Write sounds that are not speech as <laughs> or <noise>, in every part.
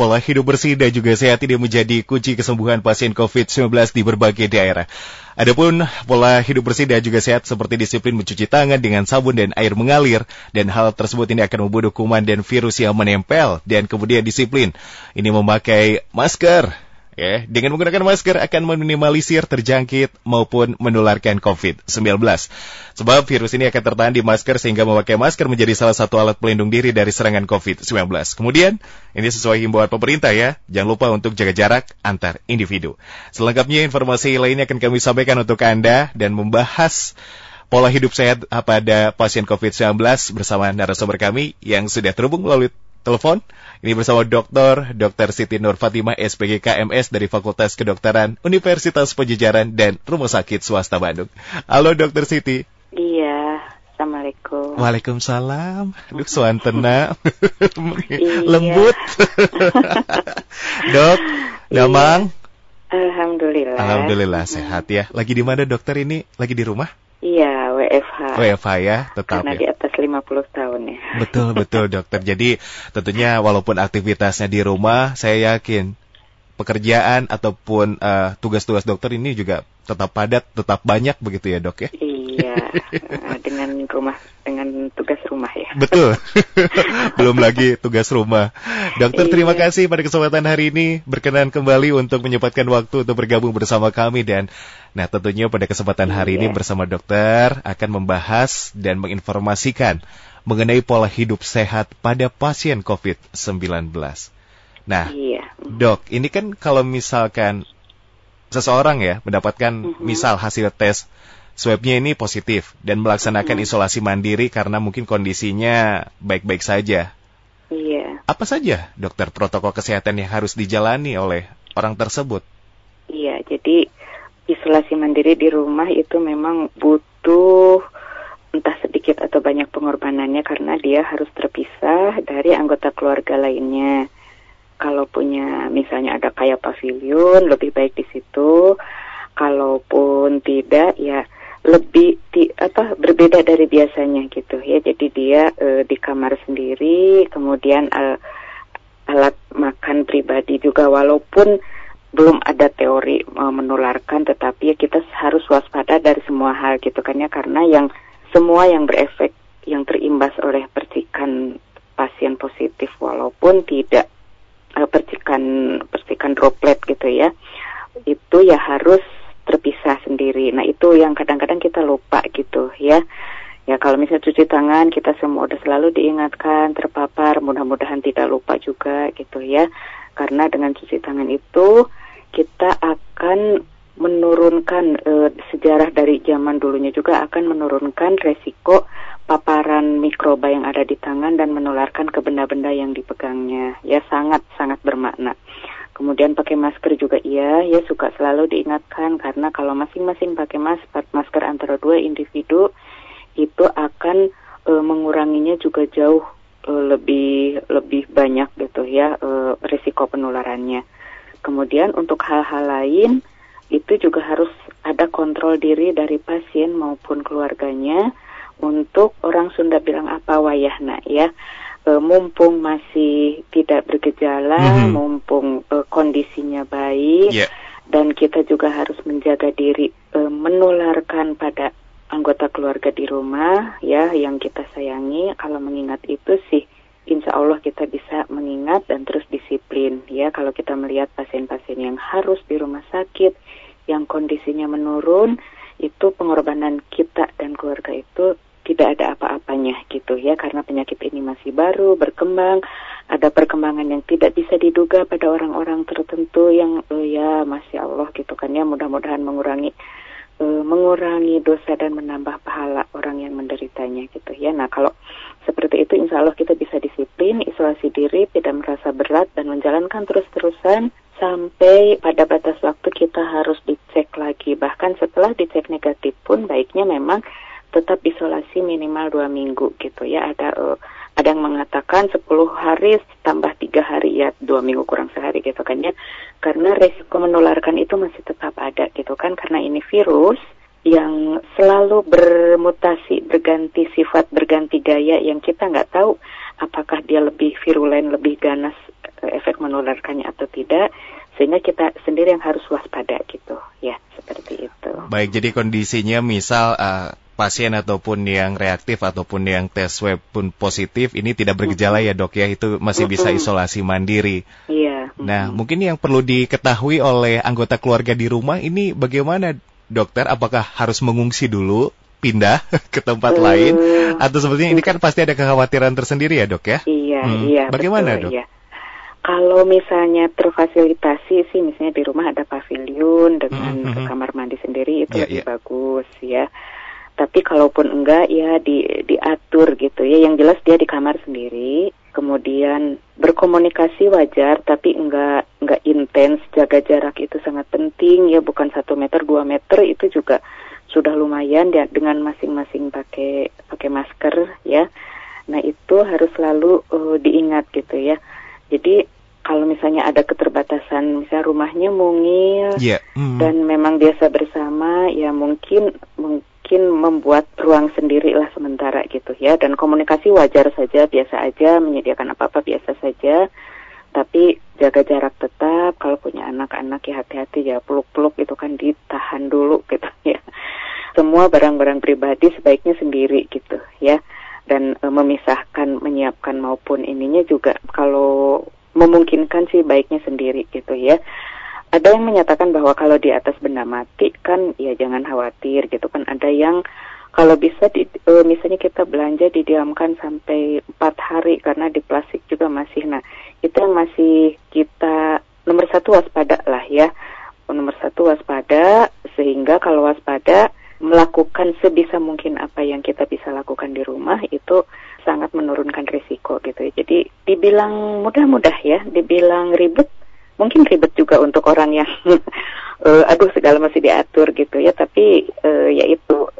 pola hidup bersih dan juga sehat ini menjadi kunci kesembuhan pasien COVID-19 di berbagai daerah. Adapun pola hidup bersih dan juga sehat seperti disiplin mencuci tangan dengan sabun dan air mengalir dan hal tersebut ini akan membunuh kuman dan virus yang menempel dan kemudian disiplin ini memakai masker Ya, dengan menggunakan masker akan meminimalisir terjangkit maupun menularkan COVID-19. Sebab virus ini akan tertahan di masker sehingga memakai masker menjadi salah satu alat pelindung diri dari serangan COVID-19. Kemudian, ini sesuai himbauan pemerintah ya, jangan lupa untuk jaga jarak antar individu. Selengkapnya informasi lainnya akan kami sampaikan untuk Anda dan membahas pola hidup sehat pada pasien COVID-19 bersama narasumber kami yang sudah terhubung melalui telepon. Ini bersama Dr. Dr. Siti Nur Fatimah SPG KMS dari Fakultas Kedokteran Universitas Pejajaran dan Rumah Sakit Swasta Bandung. Halo Dr. Siti. Iya, Assalamualaikum. Waalaikumsalam. Aduh, suantena. iya. <laughs> Lembut. <laughs> Dok, Damang. Iya. Alhamdulillah. Alhamdulillah sehat ya. Lagi di mana dokter ini? Lagi di rumah? Iya, WFH. WFH ya, tetap Karena ya. di atas 50 tahun ya. <laughs> Betul, betul dokter. Jadi tentunya walaupun aktivitasnya di rumah, saya yakin pekerjaan ataupun uh, tugas-tugas dokter ini juga tetap padat, tetap banyak begitu ya dok ya? Iya, eh, dengan rumah, dengan tugas rumah ya. Betul, <laughs> belum lagi tugas rumah. Dokter Iya. terima kasih pada kesempatan hari ini berkenan kembali untuk menyempatkan waktu untuk bergabung bersama kami dan nah tentunya pada kesempatan hari ini Iya. bersama dokter akan membahas dan menginformasikan mengenai pola hidup sehat pada pasien COVID-19. Nah, Iya. Dok, ini kan kalau misalkan seseorang ya mendapatkan Mhm. misal hasil tes swabnya ini positif dan melaksanakan Mhm. isolasi mandiri karena mungkin kondisinya baik-baik saja. Iya. Apa saja dokter protokol kesehatan yang harus dijalani oleh orang tersebut? Iya, jadi isolasi mandiri di rumah itu memang butuh entah sedikit atau banyak pengorbanannya karena dia harus terpisah dari anggota keluarga lainnya. Kalau punya misalnya ada kayak pavilion, lebih baik di situ. Kalaupun tidak, ya lebih di, apa berbeda dari biasanya gitu ya. Jadi dia eh, di kamar sendiri, kemudian eh, alat makan pribadi juga walaupun belum ada teori uh, menularkan tetapi ya kita harus waspada dari semua hal gitu kan ya karena yang semua yang berefek yang terimbas oleh percikan pasien positif walaupun tidak uh, percikan percikan droplet gitu ya itu ya harus terpisah sendiri nah itu yang kadang-kadang kita lupa gitu ya Ya kalau misalnya cuci tangan kita semua udah selalu diingatkan terpapar mudah-mudahan tidak lupa juga gitu ya. Karena dengan cuci tangan itu kita akan menurunkan eh, sejarah dari zaman dulunya juga akan menurunkan resiko paparan mikroba yang ada di tangan dan menularkan ke benda-benda yang dipegangnya. Ya sangat sangat bermakna. Kemudian pakai masker juga iya ya suka selalu diingatkan karena kalau masing-masing pakai masker masker antara dua individu itu akan e, menguranginya juga jauh e, lebih lebih banyak gitu ya e, risiko penularannya. Kemudian untuk hal-hal lain itu juga harus ada kontrol diri dari pasien maupun keluarganya untuk orang Sunda bilang apa wayahna ya. E, mumpung masih tidak bergejala, Mhm. mumpung e, kondisinya baik Ya, dan kita juga harus menjaga diri e, menularkan pada anggota keluarga di rumah ya yang kita sayangi. Kalau mengingat itu sih insya Allah kita bisa mengingat dan terus disiplin ya. Kalau kita melihat pasien-pasien yang harus di rumah sakit yang kondisinya menurun itu pengorbanan kita dan keluarga itu tidak ada apa-apanya gitu ya. Karena penyakit ini masih baru berkembang ada perkembangan yang tidak bisa diduga pada orang-orang tertentu yang eh, ya masya Allah gitu kan ya. Mudah-mudahan mengurangi eh, mengurangi dosa dan menambah pahala orang yang menderitanya gitu ya. Nah kalau seperti itu insya Allah kita bisa disiplin, isolasi diri, tidak merasa berat dan menjalankan terus-terusan sampai pada batas waktu kita harus dicek lagi. Bahkan setelah dicek negatif pun baiknya memang tetap isolasi minimal dua minggu gitu ya. Ada eh, ada yang mengatakan 10 hari tambah tiga hari ya dua minggu kurang sehari gitu kan ya. Karena resiko menularkan itu masih tetap ada gitu kan karena ini virus yang selalu bermutasi berganti sifat berganti gaya yang kita nggak tahu apakah dia lebih virulen lebih ganas uh, efek menularkannya atau tidak sehingga kita sendiri yang harus waspada gitu ya seperti itu. Baik, jadi kondisinya misal uh, pasien ataupun yang reaktif ataupun yang tes swab pun positif ini tidak bergejala ya dok ya itu masih bisa isolasi mandiri. Iya. Nah mungkin yang perlu diketahui oleh anggota keluarga di rumah ini bagaimana dokter? Apakah harus mengungsi dulu? pindah <laughs> ke tempat uh, lain atau sepertinya ini kan pasti ada kekhawatiran tersendiri ya dok ya? Iya hmm. iya. Bagaimana betul, dok? Iya. Kalau misalnya terfasilitasi sih, misalnya di rumah ada pavilion dengan mm -hmm. kamar mandi sendiri itu yeah, lebih yeah. bagus ya. Tapi kalaupun enggak ya di diatur gitu ya. Yang jelas dia di kamar sendiri kemudian berkomunikasi wajar tapi enggak enggak intens. Jaga jarak itu sangat penting ya. Bukan satu meter dua meter itu juga sudah lumayan ya dengan masing-masing pakai pakai masker ya. Nah itu harus selalu uh, diingat gitu ya jadi kalau misalnya ada keterbatasan, misalnya rumahnya mungil yeah. mm. dan memang biasa bersama, ya mungkin mungkin membuat ruang sendiri lah sementara gitu ya dan komunikasi wajar saja biasa aja menyediakan apa apa biasa saja tapi jaga jarak tetap kalau punya anak-anak ya hati-hati ya peluk-peluk itu kan ditahan dulu gitu ya semua barang-barang pribadi sebaiknya sendiri gitu ya dan e, memisahkan menyiapkan maupun ininya juga kalau memungkinkan sih baiknya sendiri gitu ya. Ada yang menyatakan bahwa kalau di atas benda mati kan ya jangan khawatir gitu kan. Ada yang kalau bisa di, uh, misalnya kita belanja didiamkan sampai empat hari karena di plastik juga masih. Nah itu yang masih kita nomor satu waspada lah ya. Nomor satu waspada sehingga kalau waspada melakukan sebisa mungkin apa yang kita bisa lakukan di rumah itu sangat menurunkan risiko gitu ya. Jadi dibilang mudah-mudah ya, dibilang ribet mungkin ribet juga untuk orang yang uh, <laughs> aduh segala masih diatur gitu ya tapi uh, ya itu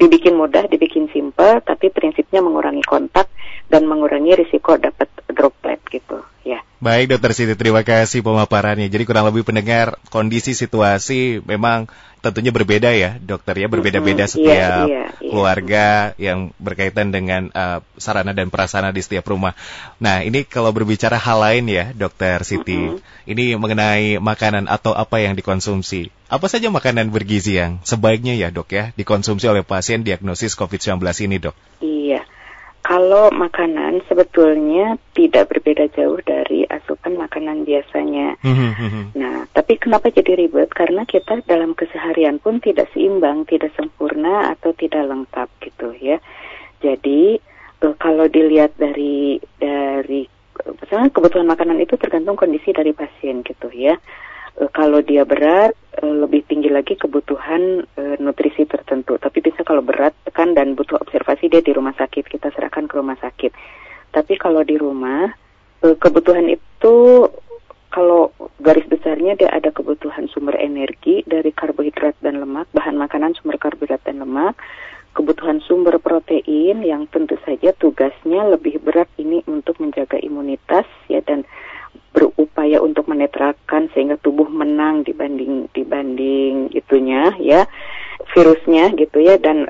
dibikin mudah dibikin simple tapi prinsipnya mengurangi kontak dan mengurangi risiko dapat droplet gitu ya Baik Dokter Siti, terima kasih pemaparannya. Jadi kurang lebih pendengar kondisi situasi memang tentunya berbeda ya dokter ya, berbeda-beda -hmm. setiap iya, iya, keluarga yang berkaitan dengan uh, sarana dan prasarana di setiap rumah. Nah ini kalau berbicara hal lain ya dokter Siti, mm -hmm. ini mengenai makanan atau apa yang dikonsumsi. Apa saja makanan bergizi yang sebaiknya ya dok ya dikonsumsi oleh pasien diagnosis COVID-19 ini dok? Iya. Kalau makanan sebetulnya tidak berbeda jauh dari asupan makanan biasanya. Hmm, hmm, hmm. Nah, tapi kenapa jadi ribet? Karena kita dalam keseharian pun tidak seimbang, tidak sempurna atau tidak lengkap gitu ya. Jadi uh, kalau dilihat dari dari misalnya kebutuhan makanan itu tergantung kondisi dari pasien gitu ya. Uh, kalau dia berat uh, lebih tinggi lagi kebutuhan uh, nutrisi tertentu. Tapi bisa kalau berat kan dan butuh observasi dia di rumah sakit kita serahkan ke rumah sakit. Tapi kalau di rumah uh, kebutuhan itu kalau garis besarnya dia ada kebutuhan sumber energi dari karbohidrat dan lemak, bahan makanan sumber karbohidrat dan lemak, kebutuhan sumber protein yang tentu saja tugasnya lebih berat ini untuk menjaga imunitas ya dan berupaya untuk menetralkan sehingga tubuh menang dibanding dibanding itunya ya virusnya gitu ya dan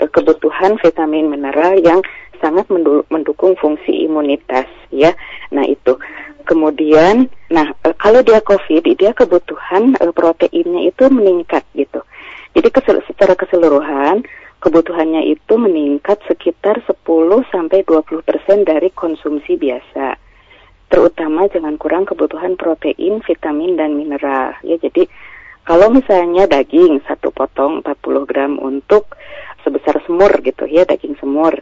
kebutuhan vitamin mineral yang sangat mendukung fungsi imunitas ya. Nah itu. Kemudian nah e, kalau dia COVID dia kebutuhan e, proteinnya itu meningkat gitu. Jadi secara keseluruhan kebutuhannya itu meningkat sekitar 10 sampai 20% dari konsumsi biasa terutama jangan kurang kebutuhan protein, vitamin dan mineral. Ya, jadi kalau misalnya daging satu potong 40 gram untuk sebesar semur gitu ya, daging semur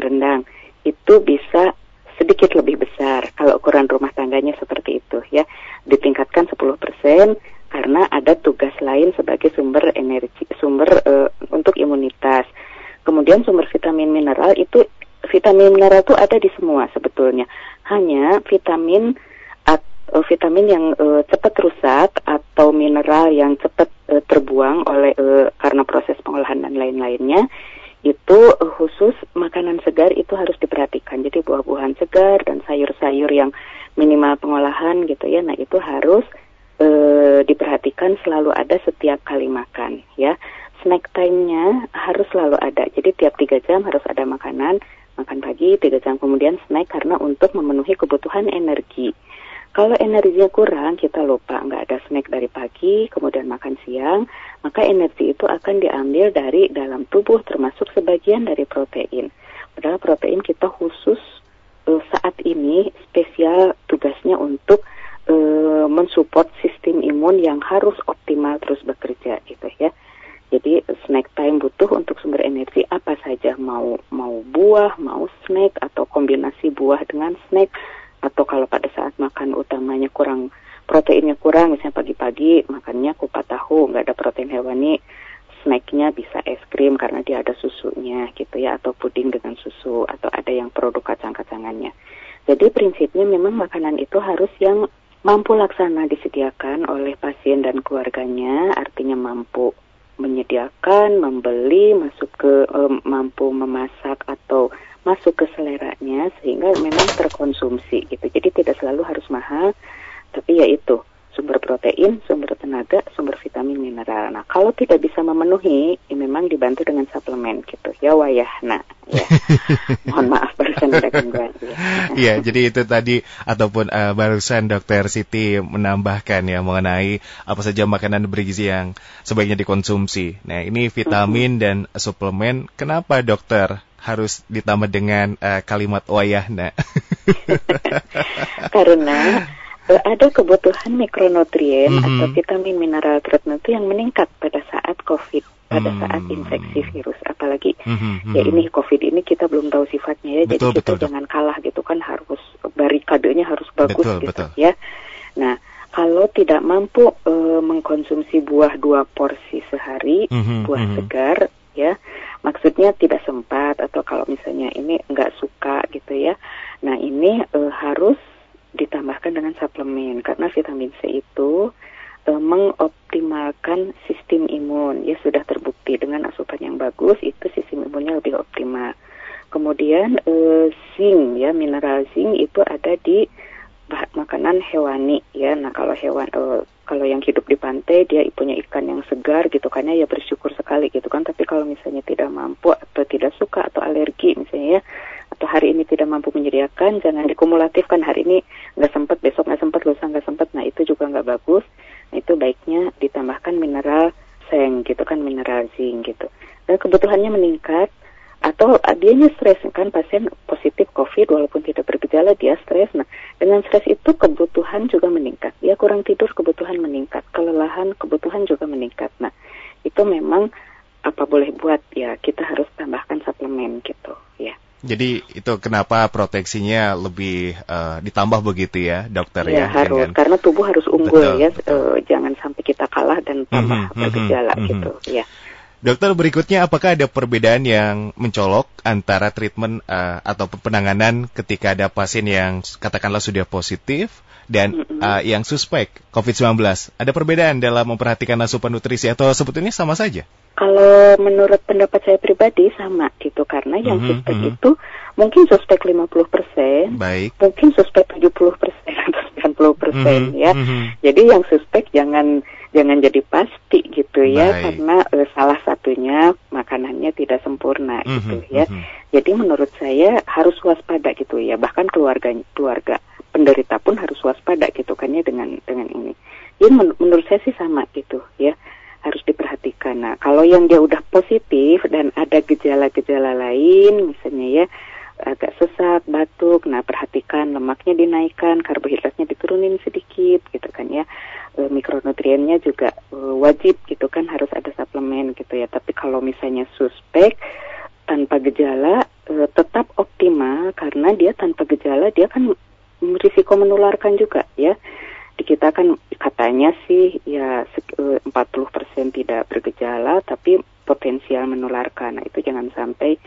rendang itu bisa sedikit lebih besar kalau ukuran rumah tangganya seperti itu ya. Ditingkatkan 10% karena ada tugas lain sebagai sumber energi, sumber uh, untuk imunitas. Kemudian sumber vitamin mineral itu vitamin mineral itu ada di semua sebetulnya. Hanya vitamin atau vitamin yang uh, cepat rusak atau mineral yang cepat uh, terbuang oleh uh, karena proses pengolahan dan lain-lainnya itu uh, khusus makanan segar itu harus diperhatikan. Jadi buah-buahan segar dan sayur-sayur yang minimal pengolahan gitu ya. Nah, itu harus uh, diperhatikan selalu ada setiap kali makan ya. Snack time-nya harus selalu ada. Jadi tiap tiga jam harus ada makanan makan pagi, tiga jam kemudian snack karena untuk memenuhi kebutuhan energi. Kalau energinya kurang, kita lupa nggak ada snack dari pagi, kemudian makan siang, maka energi itu akan diambil dari dalam tubuh termasuk sebagian dari protein. Padahal protein kita khusus uh, saat ini spesial tugasnya untuk uh, mensupport sistem imun yang harus optimal terus bekerja gitu ya. Jadi snack time butuh untuk sumber energi apa saja mau mau buah, mau snack atau kombinasi buah dengan snack atau kalau pada saat makan utamanya kurang proteinnya kurang misalnya pagi-pagi makannya kupat tahu nggak ada protein hewani snacknya bisa es krim karena dia ada susunya gitu ya atau puding dengan susu atau ada yang produk kacang-kacangannya jadi prinsipnya memang makanan itu harus yang mampu laksana disediakan oleh pasien dan keluarganya artinya mampu menyediakan, membeli, masuk ke um, mampu memasak atau masuk ke seleranya sehingga memang terkonsumsi gitu. Jadi tidak selalu harus mahal, tapi ya itu sumber protein, sumber tenaga, sumber vitamin mineral. Nah, kalau tidak bisa memenuhi, ya memang dibantu dengan suplemen gitu. Ya wayah. Nah, ya. <laughs> Mohon maaf barusan ada gangguan. Iya, jadi itu tadi ataupun uh, barusan Dokter Siti menambahkan ya mengenai apa saja makanan bergizi yang sebaiknya dikonsumsi. Nah, ini vitamin mm -hmm. dan suplemen. Kenapa dokter harus ditambah dengan uh, kalimat wayah? Nah. <laughs> Karena ada kebutuhan mikronutrien mm -hmm. atau vitamin mineral tertentu yang meningkat pada saat COVID, pada mm. saat infeksi virus. Apalagi mm -hmm. ya ini COVID ini kita belum tahu sifatnya ya, betul, jadi kita betul, jangan kalah gitu kan harus barikadenya harus bagus betul, gitu betul. ya. Nah kalau tidak mampu uh, mengkonsumsi buah dua porsi sehari, mm -hmm, buah mm -hmm. segar ya maksudnya tidak sempat atau kalau misalnya ini nggak suka gitu ya nah ini uh, harus ditambahkan dengan suplemen karena vitamin C itu e, mengoptimalkan sistem imun. Ya sudah terbukti dengan asupan yang bagus itu sistem imunnya lebih optimal. Kemudian e, zinc ya mineral zinc itu ada di makanan hewani ya. Nah kalau hewan e, kalau yang hidup di pantai dia punya ikan yang segar gitu kan ya bersyukur sekali gitu kan tapi kalau misalnya tidak mampu atau tidak suka atau alergi misalnya ya atau hari ini tidak mampu menyediakan jangan dikumulatifkan hari ini nggak sempat besok nggak sempat lusa nggak sempat nah itu juga nggak bagus nah, itu baiknya ditambahkan mineral seng gitu kan mineral zinc gitu dan kebutuhannya meningkat atau dianya stres kan pasien positif COVID walaupun tidak bergejala dia stres. Nah dengan stres itu kebutuhan juga meningkat. Dia kurang tidur kebutuhan meningkat, kelelahan kebutuhan juga meningkat. Nah itu memang apa boleh buat ya kita harus tambahkan suplemen gitu ya. Jadi itu kenapa proteksinya lebih uh, ditambah begitu ya, dokter ya? Ya harus, jangan... karena tubuh harus unggul betul, ya, betul. Uh, jangan sampai kita kalah dan tambah mm -hmm, bergejala mm -hmm, gitu, ya. Dokter berikutnya apakah ada perbedaan yang mencolok antara treatment uh, atau penanganan ketika ada pasien yang katakanlah sudah positif dan mm -hmm. uh, yang suspek COVID-19? Ada perbedaan dalam memperhatikan asupan nutrisi atau sebetulnya sama saja? Kalau menurut pendapat saya pribadi sama gitu karena yang mm -hmm, suspek mm -hmm. itu mungkin suspek 50%, Baik. mungkin suspek 70% atau 90% persen mm -hmm, ya. Mm -hmm. Jadi yang suspek jangan jangan jadi pasti gitu ya Baik. karena uh, salah satunya makanannya tidak sempurna mm -hmm, gitu ya. Mm -hmm. Jadi menurut saya harus waspada gitu ya bahkan keluarga keluarga penderita pun harus waspada gitu kan ya dengan dengan ini. Jadi men menurut saya sih sama gitu ya harus diperhatikan. Nah kalau yang dia udah positif dan ada gejala-gejala lain misalnya ya agak sesak, batuk. Nah, perhatikan lemaknya dinaikkan, karbohidratnya diturunin sedikit gitu kan ya e, mikronutriennya juga e, wajib gitu kan harus ada suplemen gitu ya. Tapi kalau misalnya suspek tanpa gejala e, tetap optimal karena dia tanpa gejala dia kan risiko menularkan juga ya. Di kita kan katanya sih ya 40% tidak bergejala tapi potensial menularkan. Nah, itu jangan sampai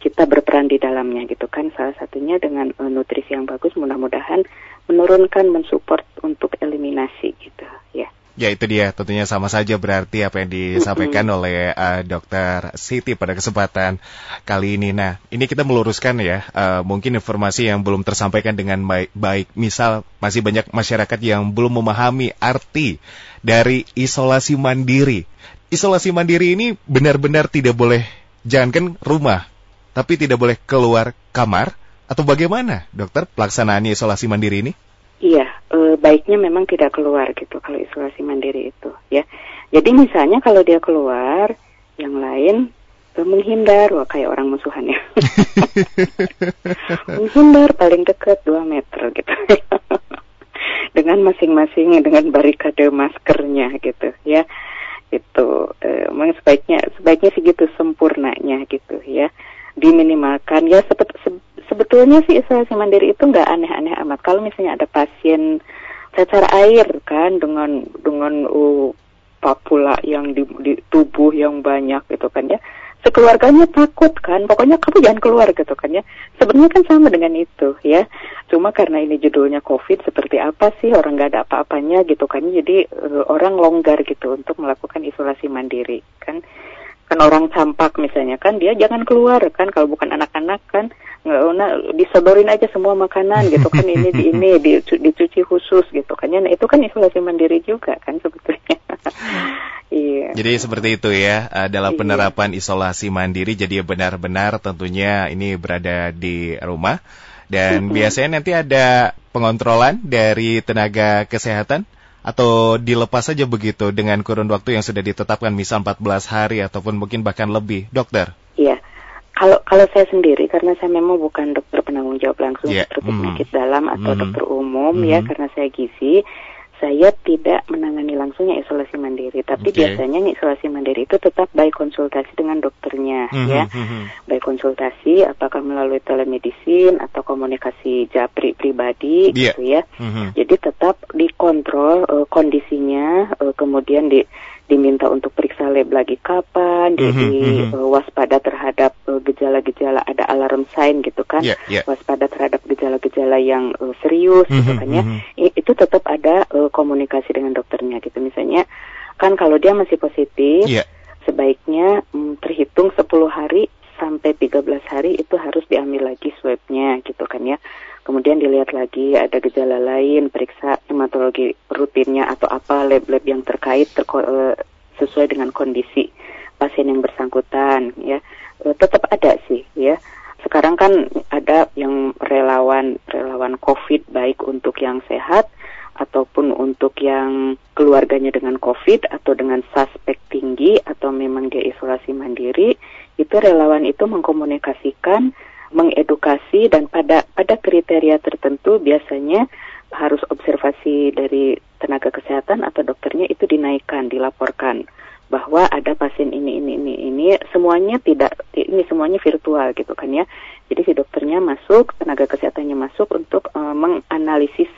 kita berperan di dalamnya gitu kan salah satunya dengan uh, nutrisi yang bagus mudah-mudahan menurunkan mensupport untuk eliminasi gitu ya Ya itu dia tentunya sama saja berarti apa yang disampaikan oleh uh, dokter Siti pada kesempatan kali ini. Nah ini kita meluruskan ya uh, mungkin informasi yang belum tersampaikan dengan baik, baik. Misal masih banyak masyarakat yang belum memahami arti dari isolasi mandiri. Isolasi mandiri ini benar-benar tidak boleh jangankan rumah tapi tidak boleh keluar kamar atau bagaimana dokter pelaksanaan isolasi mandiri ini? Iya, e, baiknya memang tidak keluar gitu kalau isolasi mandiri itu ya. Jadi misalnya kalau dia keluar, yang lain e, menghindar, wah kayak orang musuhan ya. <laughs> menghindar paling dekat 2 meter gitu. <laughs> dengan masing-masing dengan barikade maskernya gitu ya itu eh, memang sebaiknya sebaiknya segitu sempurnanya gitu ya diminimalkan ya sebet, se, sebetulnya sih isolasi mandiri itu nggak aneh-aneh amat. Kalau misalnya ada pasien cacar air kan dengan dengan uh, papula yang di, di tubuh yang banyak gitu kan ya sekeluarganya takut kan. Pokoknya kamu jangan keluar gitu kan ya. Sebenarnya kan sama dengan itu ya. Cuma karena ini judulnya covid seperti apa sih? Orang nggak ada apa-apanya gitu kan. Jadi uh, orang longgar gitu untuk melakukan isolasi mandiri kan orang campak misalnya kan dia jangan keluar kan kalau bukan anak-anak kan nggak nah, disodorin aja semua makanan gitu kan ini di ini <laughs> dicuci khusus gitu kan ya nah, itu kan isolasi mandiri juga kan sebetulnya <laughs> Iya. Jadi seperti itu ya uh, dalam iya. penerapan isolasi mandiri. Jadi benar-benar tentunya ini berada di rumah dan biasanya nanti ada pengontrolan dari tenaga kesehatan atau dilepas saja begitu dengan kurun waktu yang sudah ditetapkan misal 14 hari ataupun mungkin bahkan lebih, dokter. Iya. Kalau kalau saya sendiri karena saya memang bukan dokter penanggung jawab langsung yeah. seperti mm. penyakit dalam atau mm. dokter umum mm. ya karena saya gizi saya tidak menangani langsungnya isolasi mandiri, tapi okay. biasanya isolasi mandiri itu tetap baik konsultasi dengan dokternya, mm -hmm. ya, mm-hmm. baik konsultasi apakah melalui telemedicine atau komunikasi japri pribadi, yeah. gitu ya. Mm -hmm. Jadi tetap dikontrol uh, kondisinya, uh, kemudian di diminta untuk periksa lab lagi kapan, mm-hmm, jadi mm-hmm. Uh, waspada terhadap uh, gejala-gejala ada alarm sign gitu kan, yeah, yeah. waspada terhadap gejala-gejala yang uh, serius mm-hmm, gitu kan ya, mm-hmm. itu tetap ada uh, komunikasi dengan dokternya gitu misalnya kan kalau dia masih positif, yeah. sebaiknya um, terhitung 10 hari sampai 13 hari itu harus diambil lagi swabnya gitu kan ya kemudian dilihat lagi ada gejala lain, periksa hematologi rutinnya atau apa lab-lab yang terkait terko, uh, sesuai dengan kondisi pasien yang bersangkutan ya uh, tetap ada sih ya. Sekarang kan ada yang relawan relawan COVID baik untuk yang sehat ataupun untuk yang keluarganya dengan COVID atau dengan suspek tinggi atau memang dia isolasi mandiri, itu relawan itu mengkomunikasikan mengedukasi dan pada pada kriteria tertentu biasanya harus observasi dari tenaga kesehatan atau dokternya itu dinaikkan, dilaporkan bahwa ada pasien ini ini ini ini semuanya tidak ini semuanya virtual gitu kan ya. Jadi si dokternya masuk, tenaga kesehatannya masuk untuk uh, menganalisis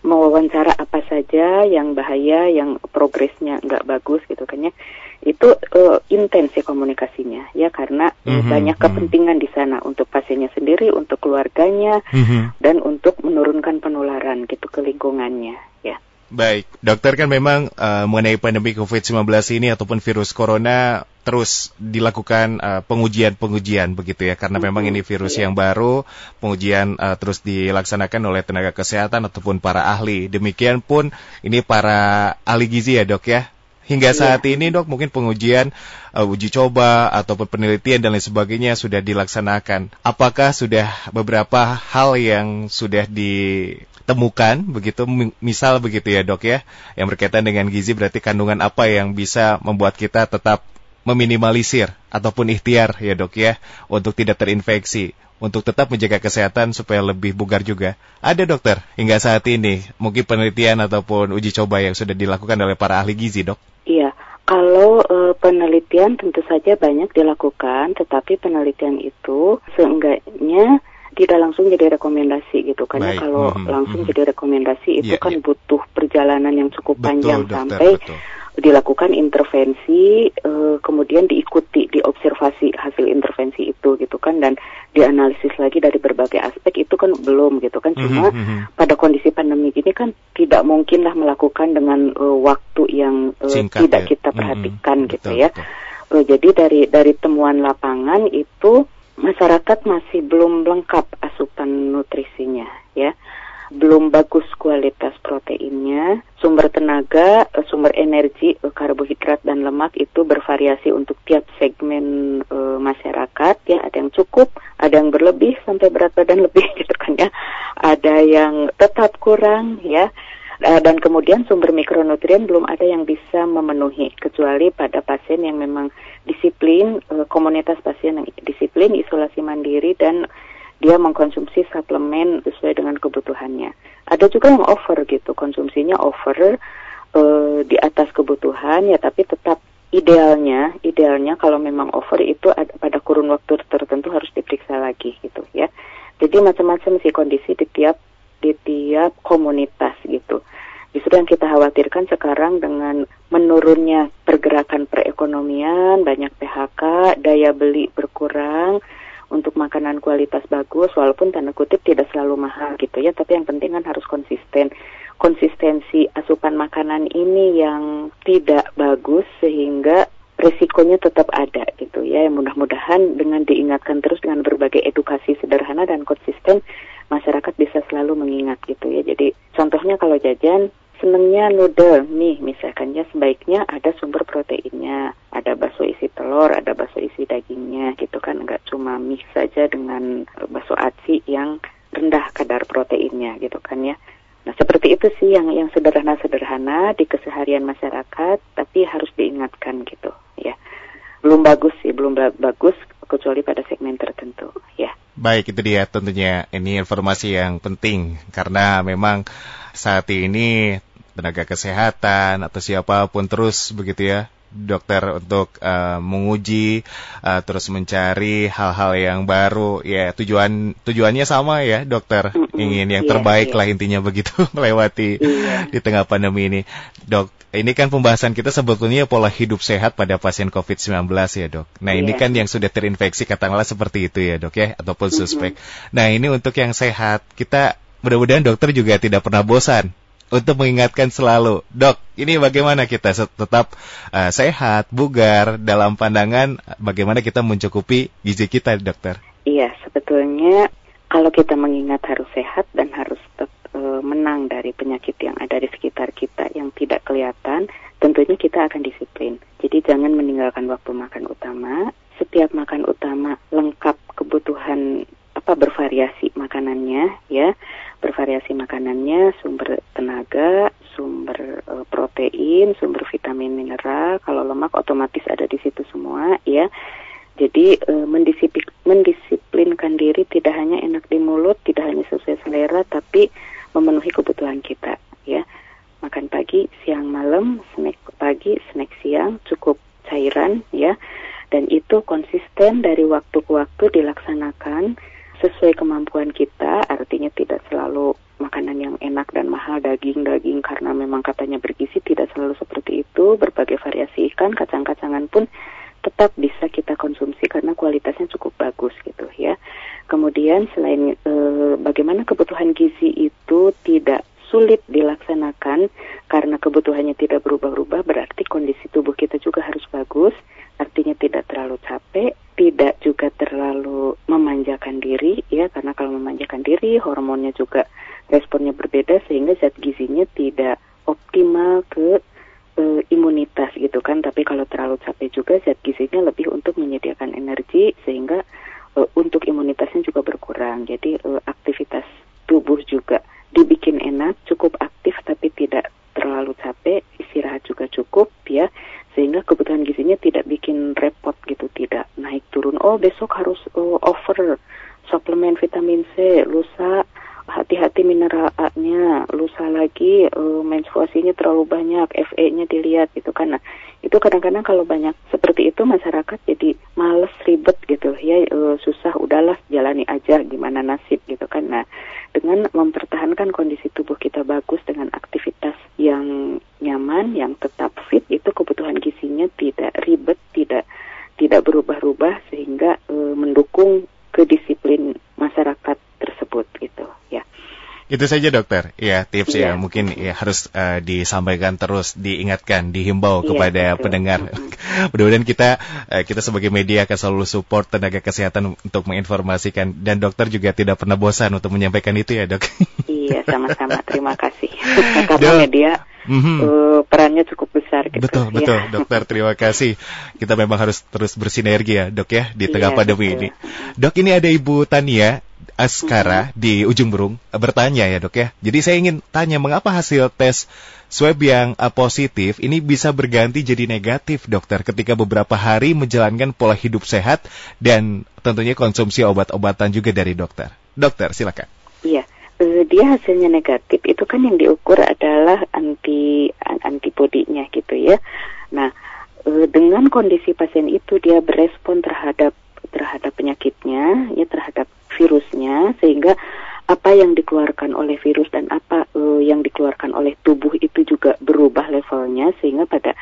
mewawancara apa saja yang bahaya, yang progresnya nggak bagus gitu kan ya, itu uh, intens ya komunikasinya ya karena mm -hmm, banyak mhm. kepentingan mm -hmm. di sana untuk pasiennya sendiri, untuk keluarganya mm -hmm. dan untuk menurunkan penularan gitu ke lingkungannya ya. Baik, dokter kan memang uh, mengenai pandemi COVID-19 ini ataupun virus corona terus dilakukan uh, pengujian-pengujian begitu ya karena memang ini virus iya. yang baru, pengujian uh, terus dilaksanakan oleh tenaga kesehatan ataupun para ahli. Demikian pun ini para ahli gizi ya, Dok ya. Hingga iya. saat ini dok mungkin pengujian uh, uji coba ataupun penelitian dan lain sebagainya sudah dilaksanakan. Apakah sudah beberapa hal yang sudah ditemukan begitu misal begitu ya dok ya yang berkaitan dengan gizi berarti kandungan apa yang bisa membuat kita tetap meminimalisir ataupun ikhtiar ya dok ya untuk tidak terinfeksi untuk tetap menjaga kesehatan supaya lebih bugar juga. Ada dokter hingga saat ini mungkin penelitian ataupun uji coba yang sudah dilakukan oleh para ahli gizi dok? Iya, kalau e, penelitian tentu saja banyak dilakukan, tetapi penelitian itu seenggaknya tidak langsung jadi rekomendasi gitu karena Baik. kalau mm -hmm. langsung mm -hmm. jadi rekomendasi itu yeah, kan yeah. butuh perjalanan yang cukup betul, panjang dokter, sampai betul dilakukan intervensi uh, kemudian diikuti diobservasi hasil intervensi itu gitu kan dan dianalisis lagi dari berbagai aspek itu kan belum gitu kan cuma mm -hmm. pada kondisi pandemi ini kan tidak mungkin lah melakukan dengan uh, waktu yang uh, Singkat, tidak ya. kita mhm. perhatikan mm -hmm. gitu betul, ya betul. Uh, jadi dari dari temuan lapangan itu masyarakat masih belum lengkap asupan nutrisinya ya belum bagus kualitas proteinnya, sumber tenaga, eh, sumber energi, eh, karbohidrat dan lemak itu bervariasi untuk tiap segmen e, masyarakat ya. Ada yang cukup, ada yang berlebih sampai berat badan lebih <laughs> gitu kan ya. Ada yang tetap kurang ya. Dan kemudian sumber mikronutrien belum ada yang bisa memenuhi kecuali pada pasien yang memang disiplin, komunitas pasien yang disiplin, isolasi mandiri dan dia mengkonsumsi suplemen sesuai dengan kebutuhannya. Ada juga yang over gitu, konsumsinya over uh, di atas kebutuhan ya tapi tetap idealnya, idealnya kalau memang over itu ada, pada kurun waktu tertentu harus diperiksa lagi gitu ya. Jadi macam-macam sih kondisi di tiap di tiap komunitas gitu. Justru yang kita khawatirkan sekarang dengan menurunnya pergerakan perekonomian, banyak PHK, daya beli berkurang, untuk makanan kualitas bagus walaupun tanda kutip tidak selalu mahal gitu ya tapi yang penting kan harus konsisten. Konsistensi asupan makanan ini yang tidak bagus sehingga resikonya tetap ada gitu ya mudah-mudahan dengan diingatkan terus dengan berbagai edukasi sederhana dan konsisten masyarakat bisa selalu mengingat gitu ya. Jadi contohnya kalau jajan senengnya noodle mie misalkan ya sebaiknya ada sumber proteinnya ada bakso telur ada bakso isi dagingnya gitu kan. Nggak cuma mie saja dengan bakso aci yang rendah kadar proteinnya gitu kan ya. Nah seperti itu sih yang yang sederhana-sederhana di keseharian masyarakat tapi harus diingatkan gitu ya. Belum bagus sih belum bagus kecuali pada segmen tertentu ya. Baik, itu dia tentunya. Ini informasi yang penting karena memang saat ini tenaga kesehatan atau siapa pun terus begitu ya dokter untuk uh, menguji uh, terus mencari hal-hal yang baru. Ya tujuan tujuannya sama ya dokter. Ingin yang iya, terbaik iya. lah intinya begitu <laughs> melewati iya. di tengah pandemi ini. Dok ini kan pembahasan kita sebetulnya pola hidup sehat pada pasien COVID-19 ya dok. Nah ini kan yang sudah terinfeksi katakanlah seperti itu ya dok ya ataupun suspek. Nah ini untuk yang sehat. Kita mudah-mudahan dokter juga tidak pernah bosan untuk mengingatkan selalu, dok, ini bagaimana kita tetap uh, sehat, bugar dalam pandangan bagaimana kita mencukupi gizi kita, dokter? Iya, sebetulnya kalau kita mengingat harus sehat dan harus tetap uh, menang dari penyakit yang ada di sekitar kita yang tidak kelihatan, tentunya kita akan disiplin. Jadi jangan meninggalkan waktu makan utama. Setiap makan utama lengkap kebutuhan apa bervariasi makanannya ya. Bervariasi makanannya sumber tenaga sumber e, protein sumber vitamin mineral. Kalau lemak otomatis ada di situ semua ya. Jadi e, mendisiplin, mendisiplinkan diri tidak hanya enak di mulut tidak hanya sesuai selera tapi memenuhi kebutuhan kita ya. Makan pagi siang malam snack pagi snack siang cukup cairan ya. Dan itu konsisten dari waktu ke waktu dilaksanakan sesuai kemampuan kita, artinya tidak selalu makanan yang enak dan mahal daging-daging karena memang katanya bergizi tidak selalu seperti itu. Berbagai variasi ikan, kacang-kacangan pun tetap bisa kita konsumsi karena kualitasnya cukup bagus gitu ya. Kemudian selain e, bagaimana kebutuhan gizi itu tidak sulit dilaksanakan karena kebutuhannya tidak berubah-ubah berarti kondisi tubuh kita juga harus bagus artinya tidak terlalu capek tidak juga terlalu memanjakan diri ya karena kalau memanjakan diri hormonnya juga responnya berbeda sehingga zat gizinya tidak optimal ke e, imunitas gitu kan. Tapi kalau terlalu capek juga zat gizinya lebih untuk menyediakan energi sehingga e, untuk imunitasnya juga berkurang. Jadi e, aktivitas tubuh juga dibikin enak, cukup aktif tapi tidak terlalu capek, istirahat juga cukup ya, sehingga kebutuhan gizinya tidak bikin repot gitu, tidak naik turun. Oh besok harus uh, over suplemen vitamin C, lusa hati-hati mineral A-nya, lusa lagi uh, menstruasinya terlalu banyak, FE-nya dilihat gitu kan. Nah, itu kadang-kadang kalau banyak seperti itu masyarakat jadi males ribet gitu ya, uh, susah udahlah jalani aja gimana nasib gitu kan. Nah, dengan mempertahankan kondisi tubuh kita bagus dengan aktivitas yang nyaman, yang tetap fit, itu kebutuhan gizinya tidak ribet, tidak tidak berubah-ubah sehingga e, mendukung kedisiplin masyarakat tersebut gitu ya. Itu saja dokter, ya tips ya, ya mungkin ya harus uh, disampaikan terus, diingatkan, dihimbau ya, kepada betul. pendengar. <laughs> Mudah-mudahan kita uh, kita sebagai media akan selalu support tenaga kesehatan untuk menginformasikan dan dokter juga tidak pernah bosan untuk menyampaikan itu ya dok. Iya <laughs> sama-sama, terima kasih. <laughs> Karena media mm-hmm. uh, perannya cukup besar. Gitu, betul, ya. betul, dokter. Terima kasih. Kita memang harus terus bersinergi ya, dok ya, di tengah iya, pandemi betul. ini. Dok, ini ada Ibu Tania Askara di ujung burung bertanya ya dok ya. Jadi saya ingin tanya mengapa hasil tes swab yang uh, positif ini bisa berganti jadi negatif dokter ketika beberapa hari menjalankan pola hidup sehat dan tentunya konsumsi obat-obatan juga dari dokter. Dokter silakan. Iya. Uh, dia hasilnya negatif itu kan yang diukur adalah anti antibodinya gitu ya. Nah, dengan kondisi pasien itu dia berespon terhadap terhadap penyakitnya, ya terhadap virusnya sehingga apa yang dikeluarkan oleh virus dan apa uh, yang dikeluarkan oleh tubuh itu juga berubah levelnya sehingga pada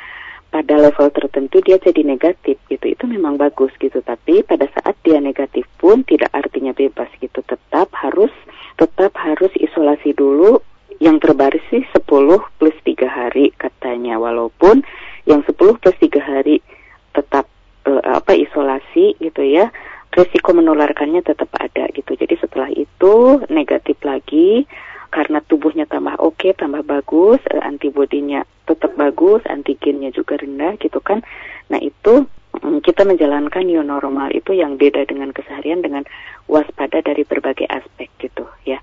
pada level tertentu dia jadi negatif gitu. Itu memang bagus gitu. Tapi pada saat dia negatif pun tidak artinya bebas gitu. Tetap harus tetap harus isolasi dulu yang terbaru sih 10 plus 3 hari katanya walaupun yang 10 plus 3 hari tetap uh, apa isolasi gitu ya resiko menularkannya tetap ada gitu. Jadi setelah itu negatif lagi karena tubuhnya tambah oke, okay, tambah bagus, uh, antibodinya tetap bagus, antigennya juga rendah gitu kan. Nah, itu um, kita menjalankan new normal itu yang beda dengan keseharian dengan waspada dari berbagai aspek gitu ya.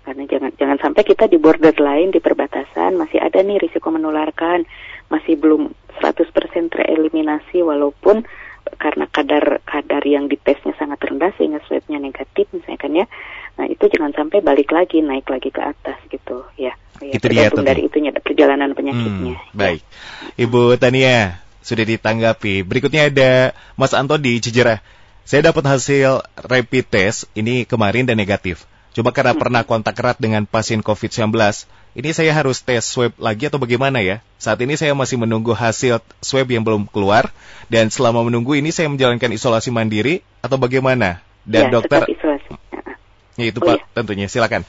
Karena jangan jangan sampai kita di border lain di perbatasan masih ada nih risiko menularkan, masih belum 100% tereliminasi walaupun karena kadar kadar yang ditesnya sangat rendah sehingga swabnya negatif misalnya kan ya nah itu jangan sampai balik lagi naik lagi ke atas gitu ya, ya itu dia dari itunya perjalanan penyakitnya hmm, baik ibu Tania sudah ditanggapi berikutnya ada Mas Anto di Cijerah saya dapat hasil rapid test ini kemarin dan negatif Cuma karena hmm. pernah kontak erat dengan pasien COVID-19, ini saya harus tes swab lagi atau bagaimana ya? Saat ini saya masih menunggu hasil swab yang belum keluar, dan selama menunggu ini saya menjalankan isolasi mandiri atau bagaimana? Dan ya, dokter, isolasi. Ya, itu oh, Pak, ya. tentunya silakan.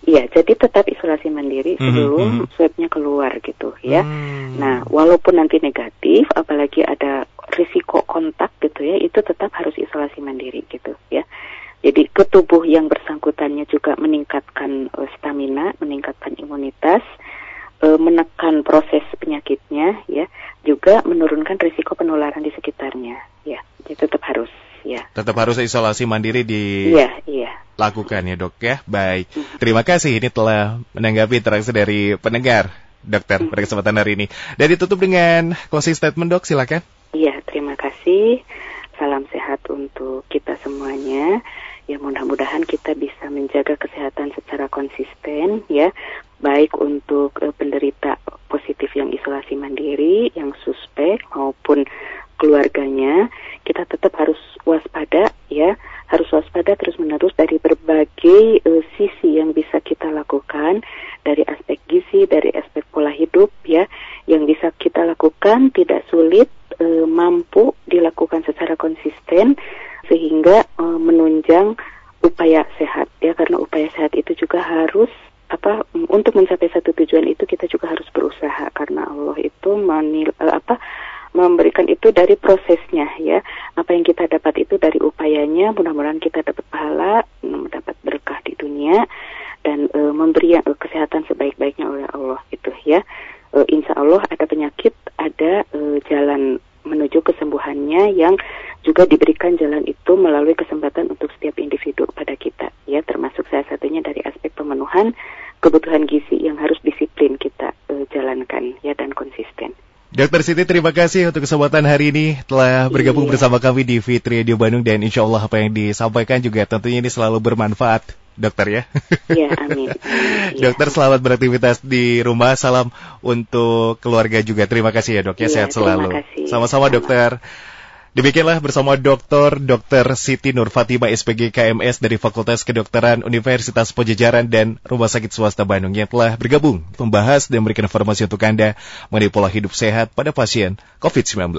Iya, jadi tetap isolasi mandiri mhm, sebelum mm -hmm. swabnya keluar gitu ya. Mm. Nah, walaupun nanti negatif, apalagi ada risiko kontak gitu ya, itu tetap harus isolasi mandiri gitu ya. Jadi ke tubuh yang bersangkutannya juga meningkatkan uh, stamina, meningkatkan imunitas, uh, menekan proses penyakitnya, ya, juga menurunkan risiko penularan di sekitarnya, ya. Jadi tetap harus, ya. Tetap harus isolasi mandiri di. Iya, iya. Lakukan ya dok ya, baik. Terima kasih ini telah menanggapi interaksi dari pendengar, dokter pada kesempatan hari ini. Dan ditutup dengan closing statement dok, silakan. Iya, terima kasih. Salam sehat untuk kita semuanya ya mudah-mudahan kita bisa menjaga kesehatan secara konsisten ya baik untuk uh, penderita positif yang isolasi mandiri yang suspek maupun keluarganya kita tetap harus waspada ya. Harus waspada terus menerus dari berbagai uh, sisi yang bisa kita lakukan dari aspek gizi dari aspek pola hidup ya yang bisa kita lakukan. Tidak sulit uh, mampu dilakukan secara konsisten sehingga uh, menunjang upaya sehat ya. Karena upaya sehat itu juga harus apa untuk mencapai satu tujuan itu kita juga harus berusaha. Karena Allah itu menil, uh, apa memberikan itu dari prosesnya ya. Apa yang kita dapat itu dari upayanya mudah-mudahan kita dapat pahala berkah di dunia dan uh, memberi uh, kesehatan sebaik-baiknya oleh Allah itu ya uh, insya Allah ada penyakit ada uh, jalan menuju kesembuhannya yang juga diberikan jalan itu melalui kesempatan untuk setiap individu pada kita ya termasuk salah satunya dari aspek pemenuhan kebutuhan gizi yang harus disiplin kita uh, jalankan ya dan konsisten. Dokter Siti terima kasih untuk kesempatan hari ini telah bergabung iya. bersama kami di Fit Radio Bandung dan insya Allah apa yang disampaikan juga tentunya ini selalu bermanfaat dokter ya. Iya, amin. <laughs> Dokter selamat beraktivitas di rumah. Salam untuk keluarga juga. Terima kasih ya dok ya. Iya, Sehat selalu. Sama-sama dokter. Demikianlah bersama Dr. Dr. Siti Nur Fatima SPG KMS dari Fakultas Kedokteran Universitas Pajajaran dan Rumah Sakit Swasta Bandung yang telah bergabung membahas dan memberikan informasi untuk Anda mengenai pola hidup sehat pada pasien COVID-19.